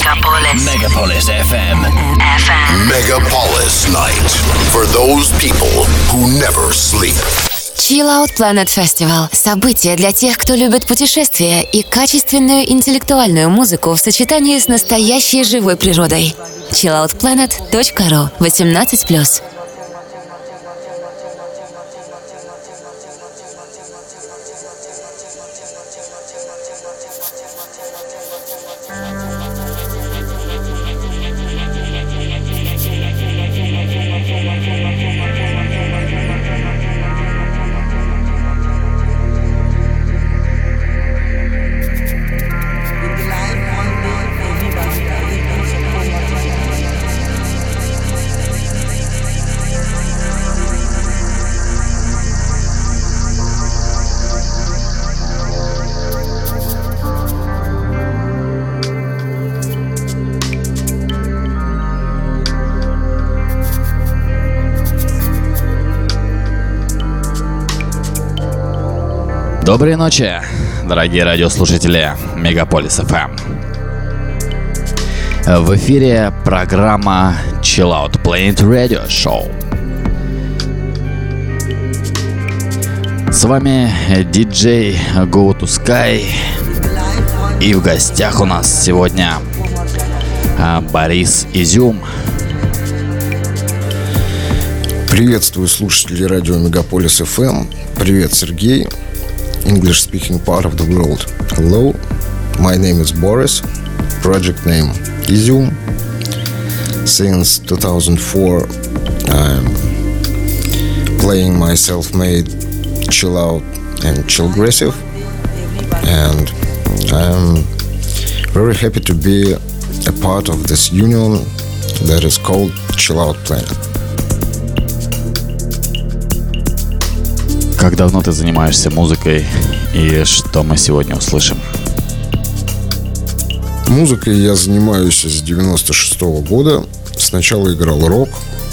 Megapolis. Megapolis FM. FM. Megapolis Night. For those people who never sleep. Chill Out Planet Festival – событие для тех, кто любит путешествия и качественную интеллектуальную музыку в сочетании с настоящей живой природой. chilloutplanet.ru 18+. Доброй ночи, дорогие радиослушатели Мегаполис FM. В эфире программа Chill Out Planet Radio Show. С вами диджей Go to Sky. И в гостях у нас сегодня а, Борис Изюм. Приветствую слушателей радио Мегаполис FM. Привет, Сергей. English speaking part of the world. Hello, my name is Boris, project name Izium. Since 2004, I'm playing my self made chill out and chill aggressive, and I'm very happy to be a part of this union that is called Chill Out Planet. Как давно ты занимаешься музыкой и что мы сегодня услышим? Музыкой я занимаюсь с 96 -го года. Сначала играл рок,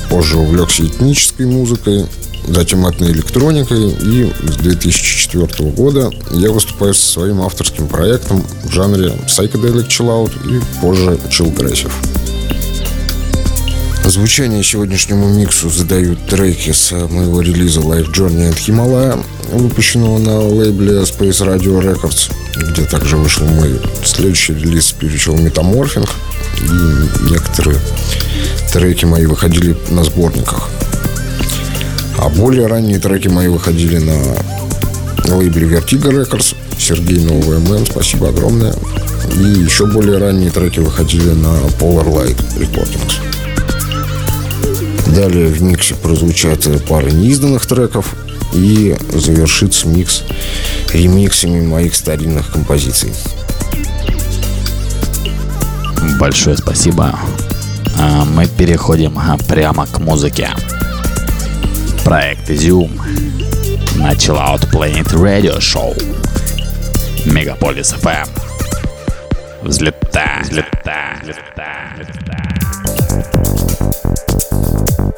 позже увлекся этнической музыкой, затем этноэлектроникой, и с 2004 года я выступаю со своим авторским проектом в жанре Psychedelic Chill Out и позже Chill Aggressive. Звучание сегодняшнему миксу задают треки с моего релиза Life Journey от Himalaya, выпущенного на лейбле Space Radio Records, где также вышел мой следующий релиз Spiritual Metamorphing. И некоторые треки мои выходили на сборниках. А более ранние треки мои выходили на лейбле Vertigo Records. Сергей Новый ММ, спасибо огромное. И еще более ранние треки выходили на Polar Light Recordings. Далее в миксе прозвучат пара неизданных треков и завершится микс ремиксами моих старинных композиций. Большое спасибо. А Мы переходим а, прямо к музыке. Проект Zoom на Chill Out Planet Radio Show. Мегаполис FM. Взлетай, взлетай, взлетай, взлетай. Thank you.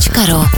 chilloutplanet.ru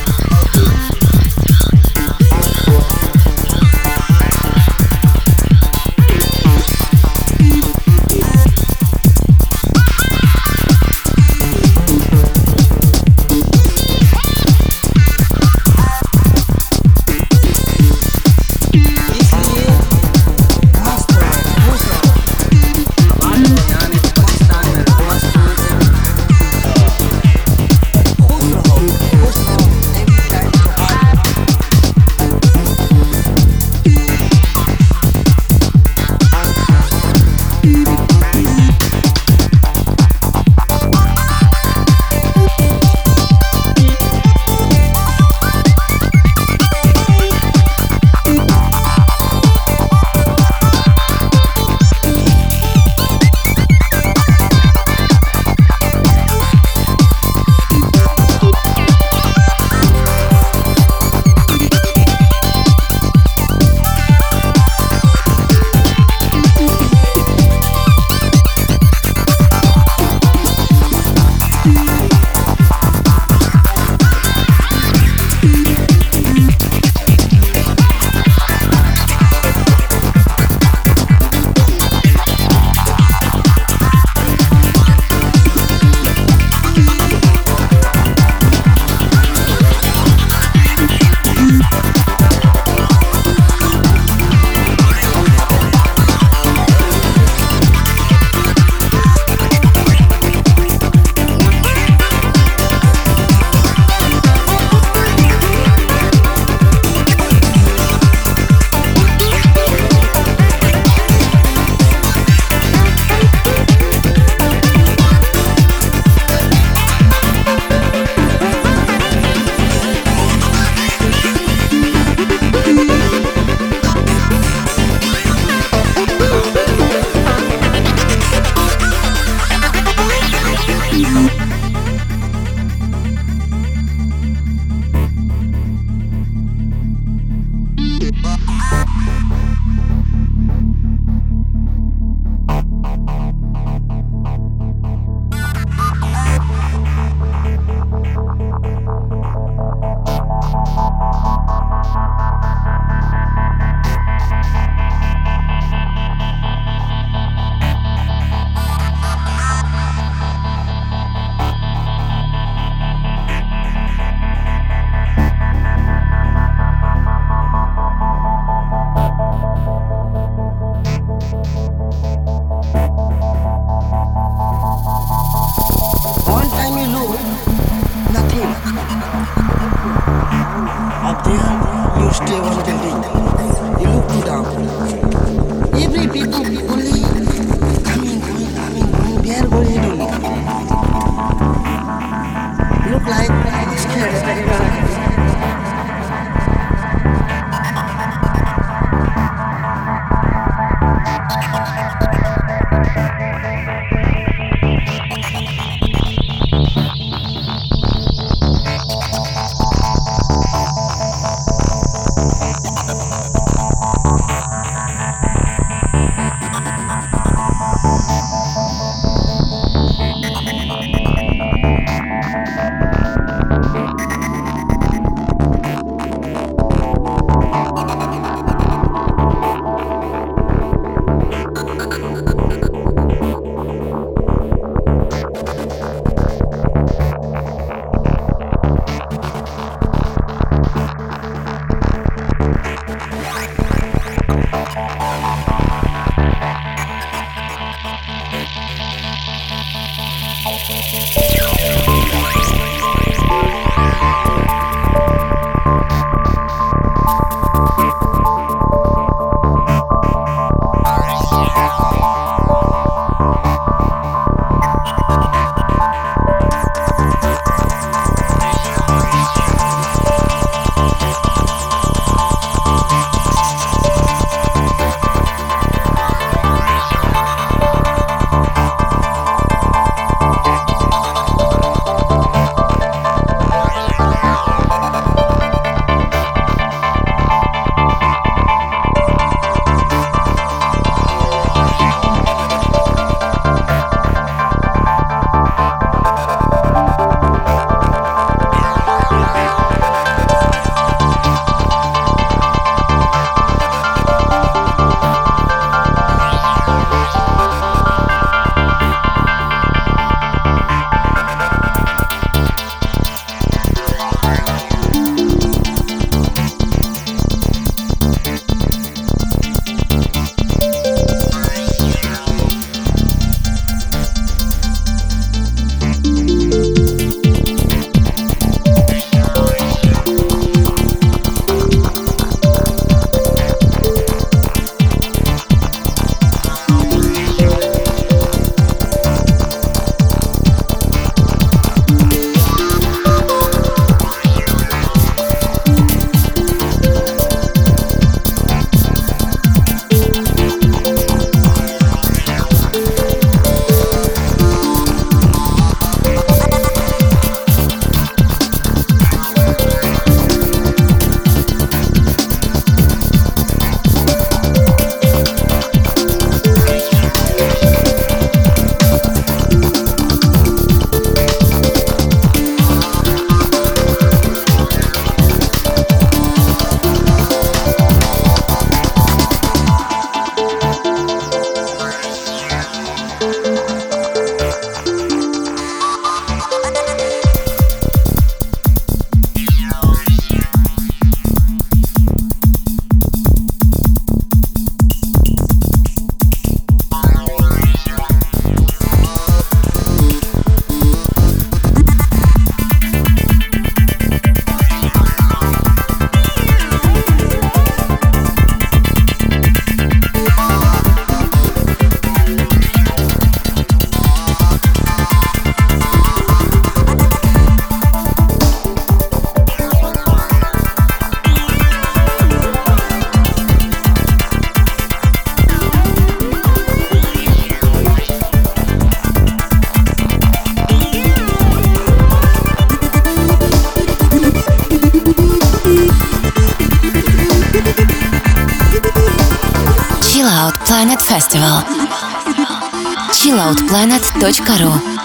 chilloutplanet.ru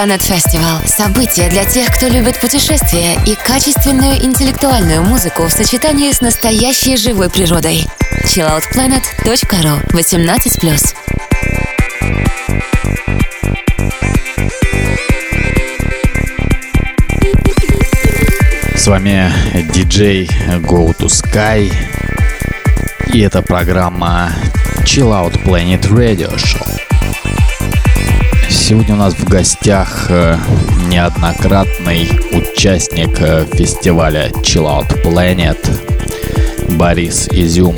Planet Festival – событие для тех, кто любит путешествия и качественную интеллектуальную музыку в сочетании с настоящей живой природой. chilloutplanet.ru 18+. С вами диджей Go to Sky. И это программа Chill Out Planet Radio Show. Сегодня у нас в гостях э, неоднократный участник э, фестиваля Chill Out Planet Борис Изюм.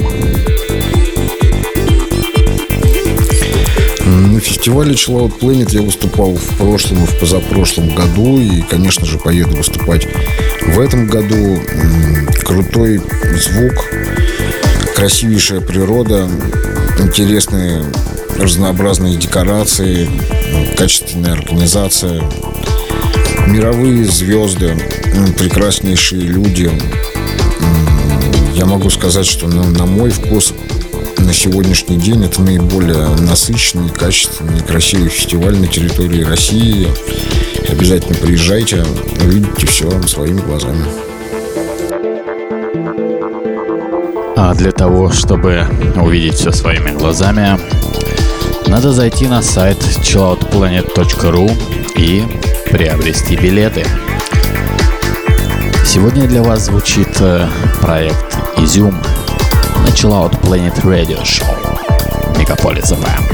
На фестивале Chill Out Planet я выступал в прошлом и в позапрошлом году и, конечно же, поеду выступать в этом году. Крутой звук, красивейшая природа, интересные разнообразные декорации, качественная организация, мировые звезды, прекраснейшие люди. Я могу сказать, что ну, на мой вкус на сегодняшний день это наиболее насыщенный, качественный, красивый фестиваль на территории России. Обязательно приезжайте, увидите все своими глазами. А для того, чтобы увидеть все своими глазами, надо зайти на сайт chilloutplanet.ru и приобрести билеты. Сегодня для вас звучит э, проект «Изюм» на Chill Out Planet Radio Show Мегаполис FM.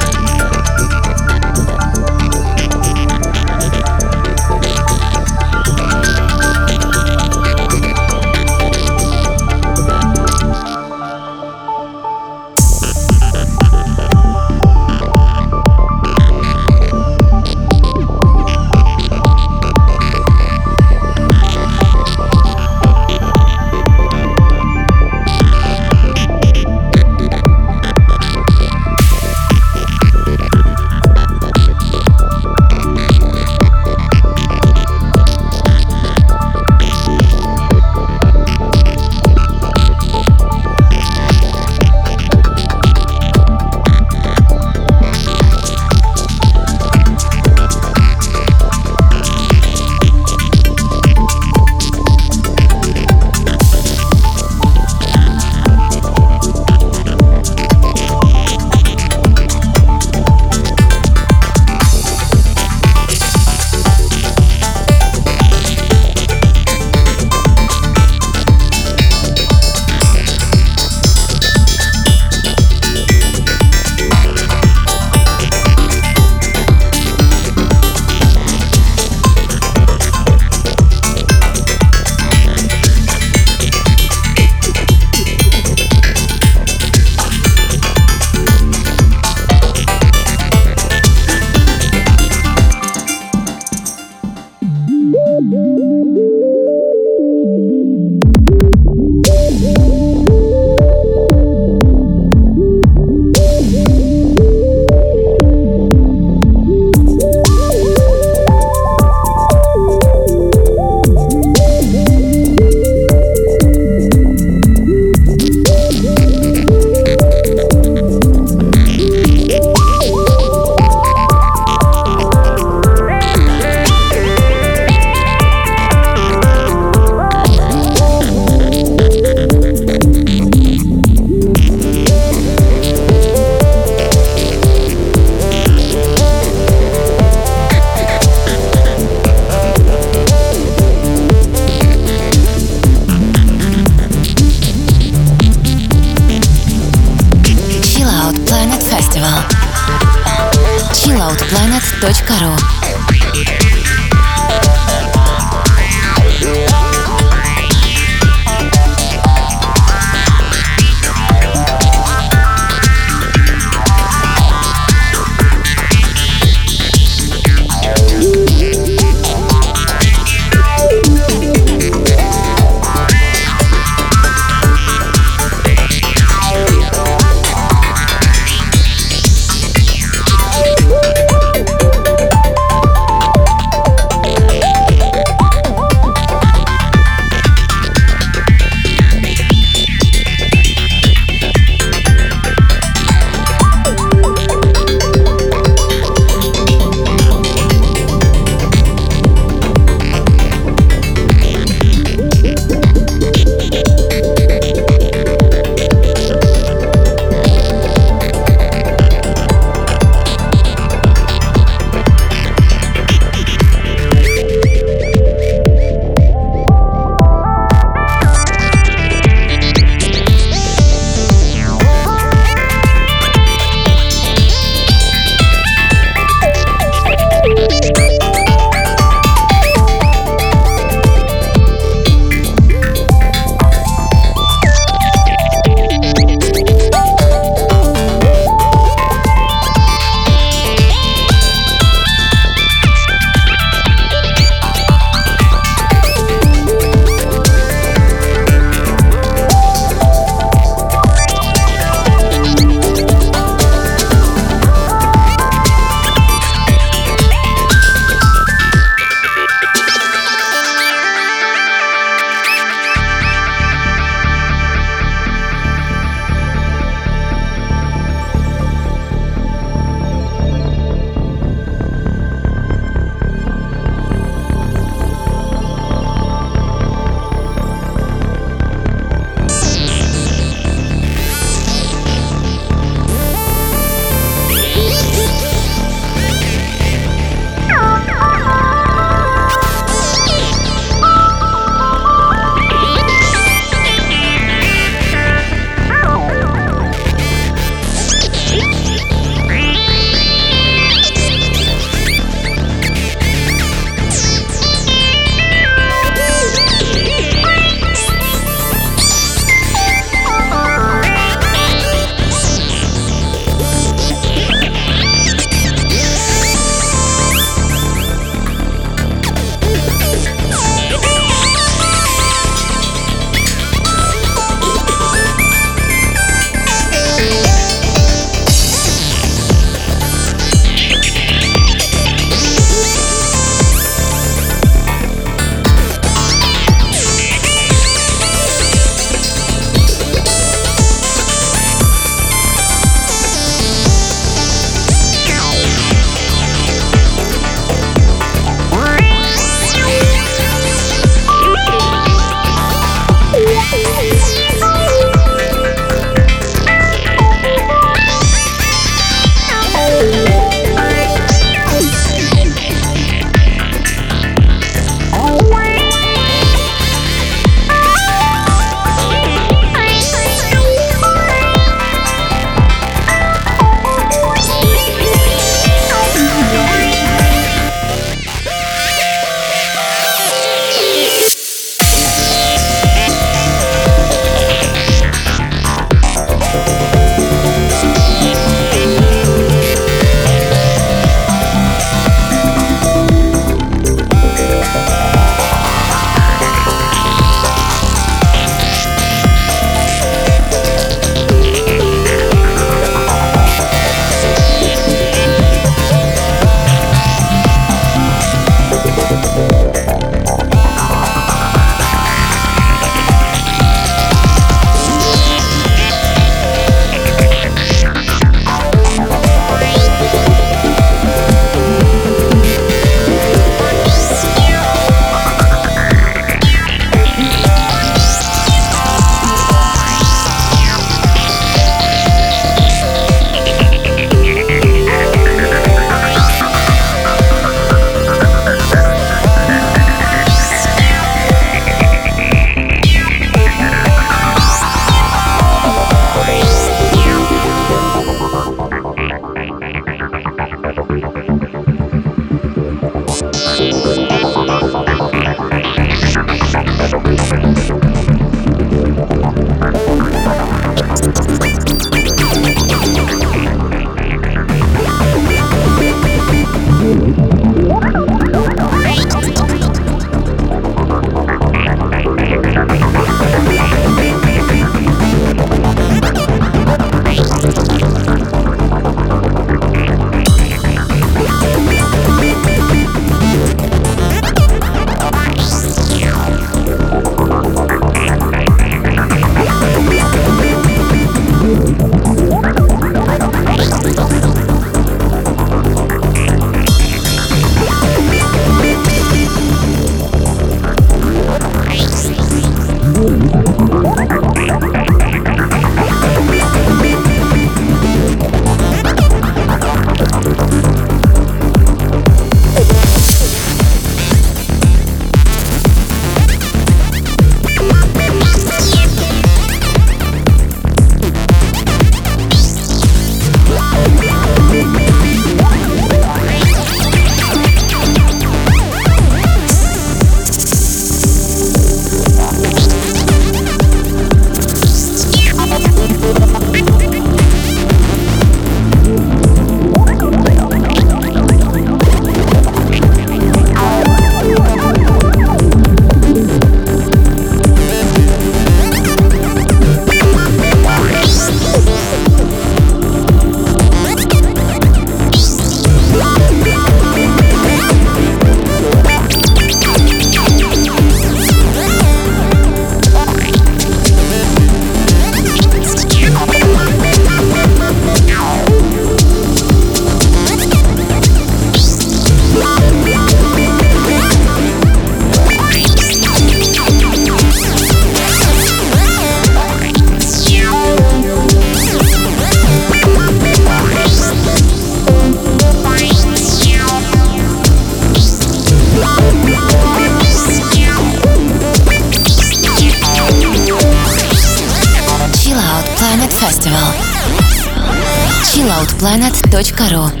chilloutplanet.ru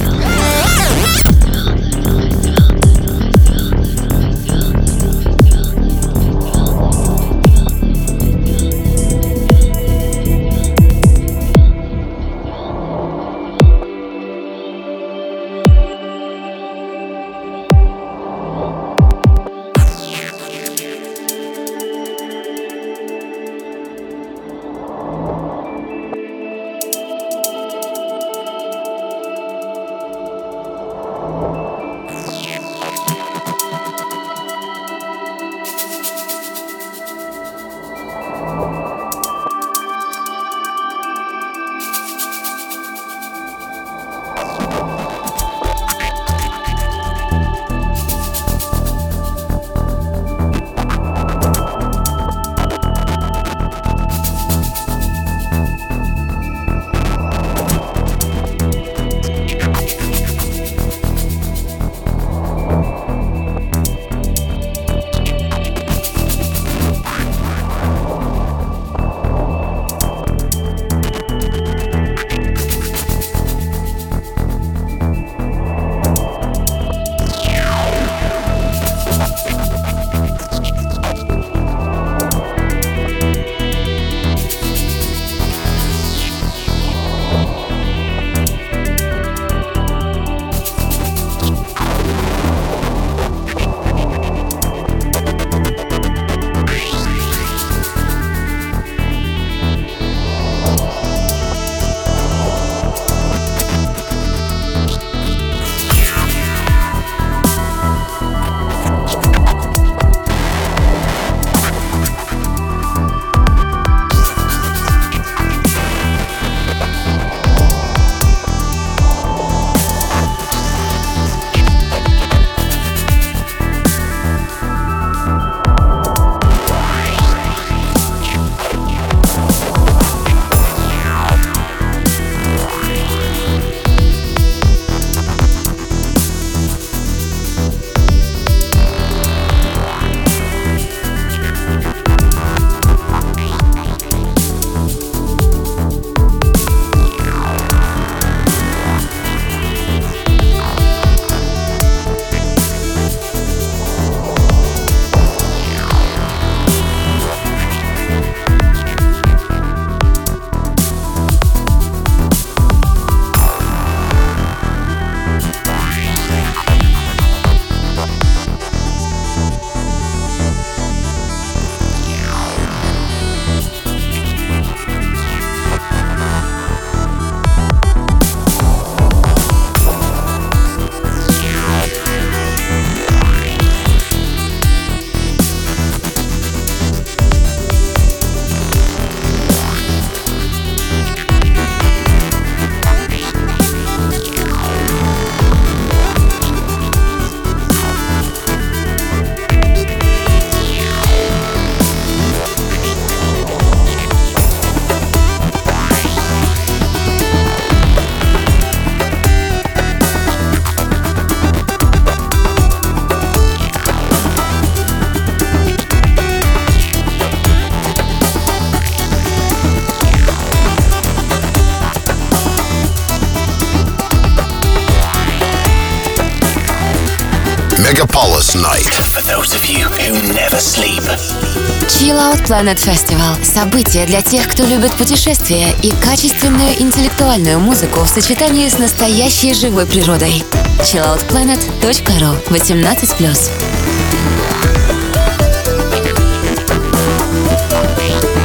Planet Festival – событие для тех, кто любит путешествия и качественную интеллектуальную музыку в сочетании с настоящей живой природой. chilloutplanet.ru 18+.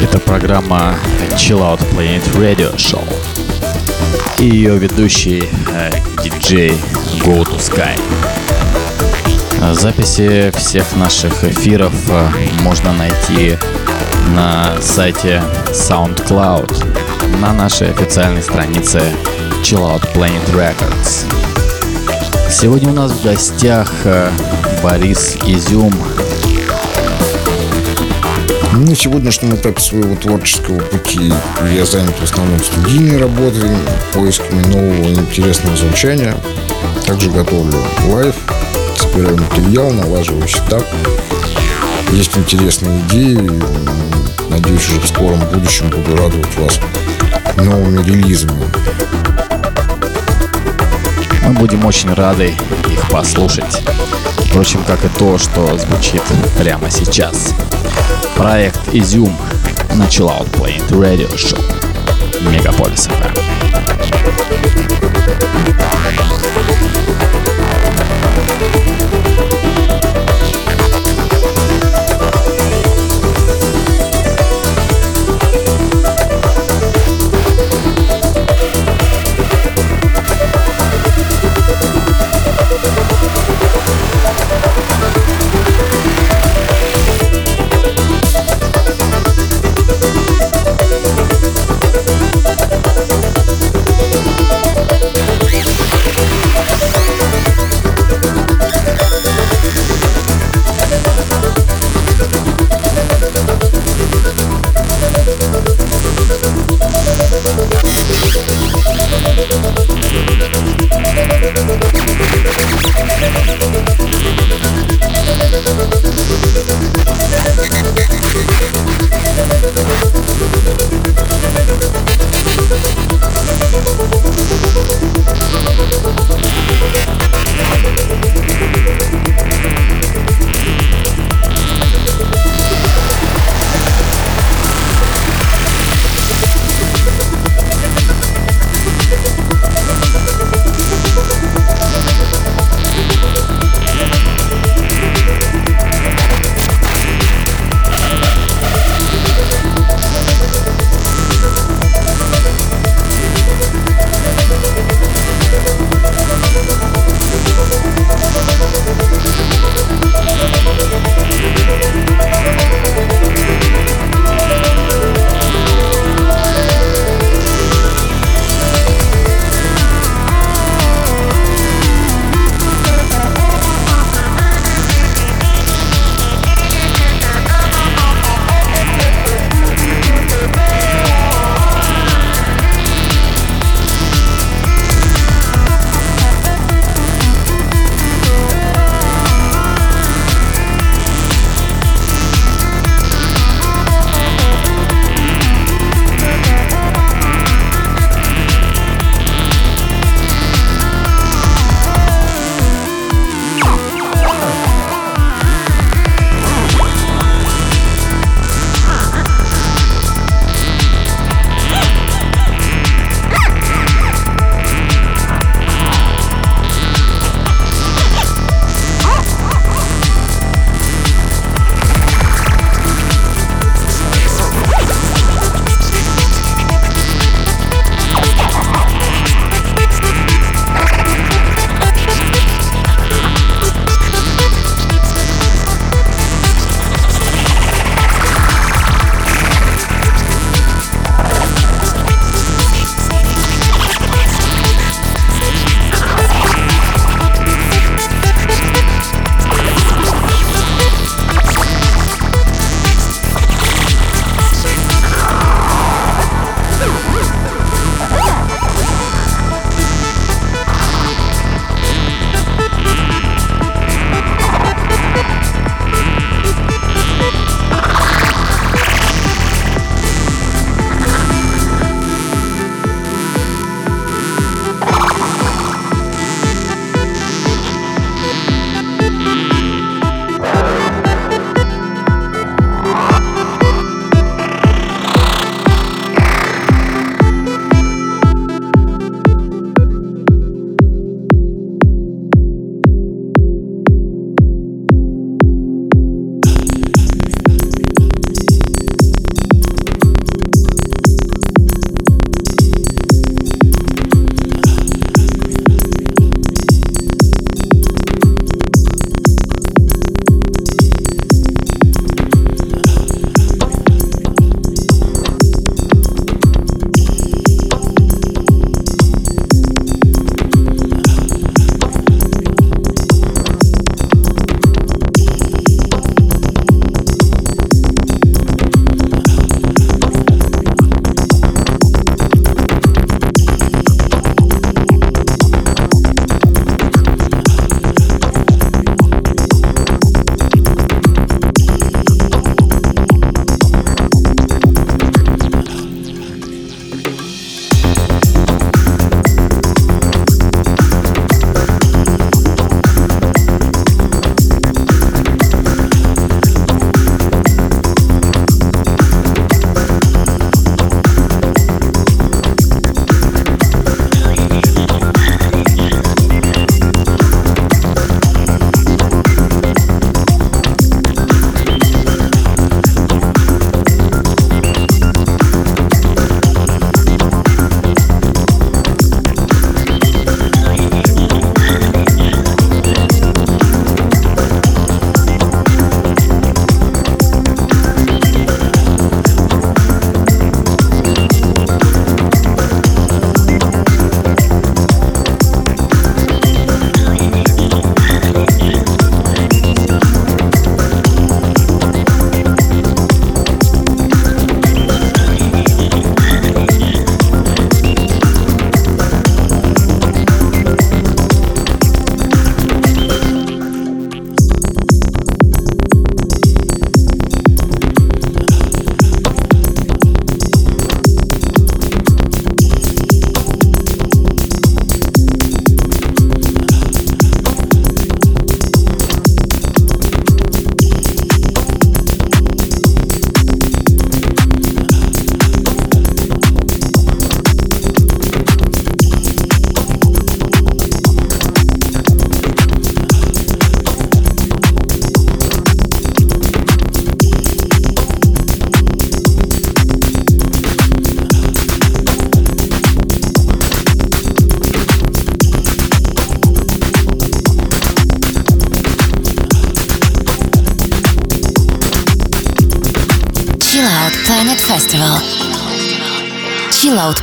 Это программа Chill Out Planet Radio Show. И ее ведущий э, диджей Go to Sky. Записи всех наших эфиров э, можно найти на сайте SoundCloud на нашей официальной странице Chill Out Planet Records. Сегодня у нас в гостях э, Борис Изюм. На сегодняшнем этапе своего творческого пути я занят в основном студийной работой, поисками нового интересного звучания. Также готовлю live собираю материал, налаживаю setup. Есть интересные идеи. Надеюсь, уже в скором будущем буду радовать вас новыми релизами. Мы будем очень рады их послушать. Впрочем, как и то, что звучит прямо сейчас. Проект «Изюм» на Chill Out Planet Radio Show. Мегаполис FM.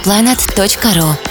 chilloutplanet.ru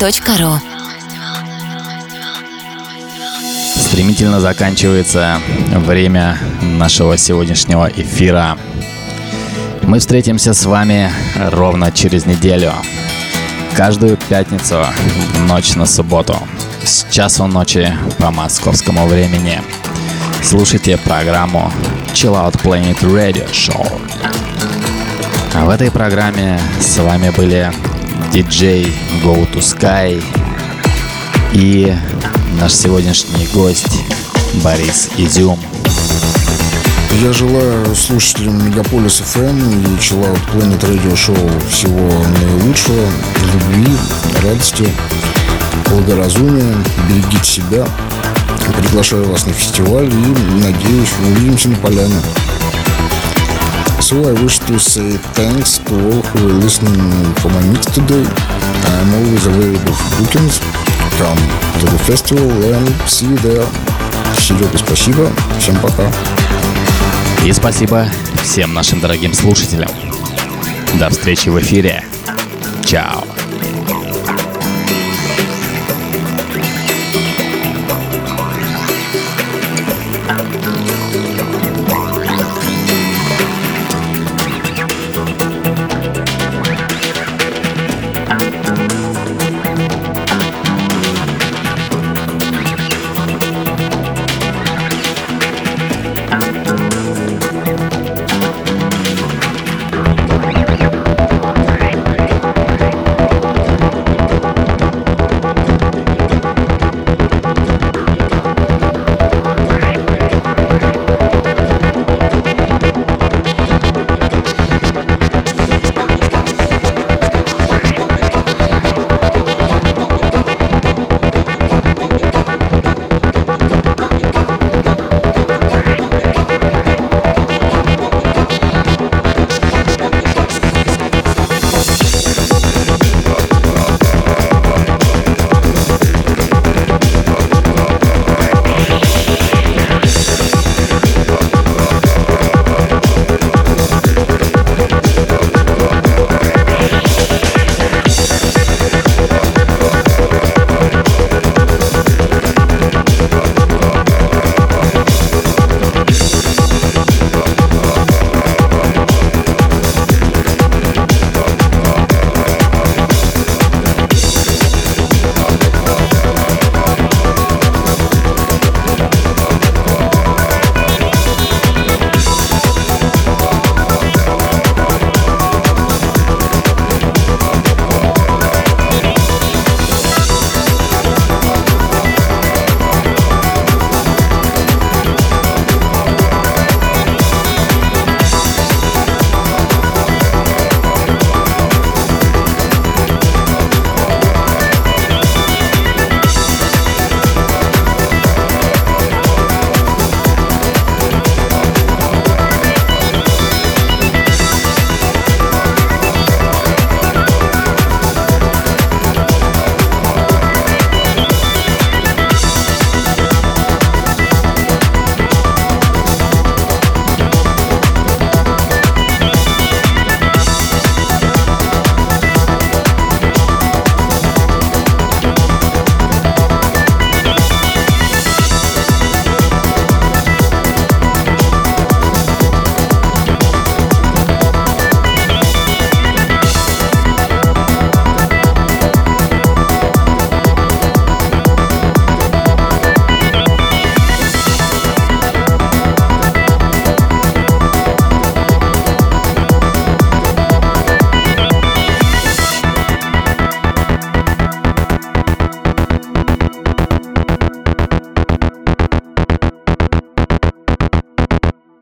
chilloutplanet.ru Стремительно заканчивается время нашего сегодняшнего эфира. Мы встретимся с вами ровно через неделю. Каждую пятницу, ночь на субботу, с часу ночи по московскому времени. Слушайте программу Chill Out Planet Radio Show. А в этой программе с вами были диджей Go to Sky и наш сегодняшний гость Борис Изюм. Я желаю слушателям Мегаполис FM и Chill Out Planet Radio Show всего наилучшего, любви, радости, благоразумия. Берегите себя. Приглашаю вас на фестиваль и надеюсь, увидимся на поляне. So I wish to say thanks to all who are listening for my mix today. I'm always available for bookings. Come to the festival and see you there. Серега, спасибо. Всем пока. И спасибо всем нашим дорогим слушателям. До встречи в эфире. Чао.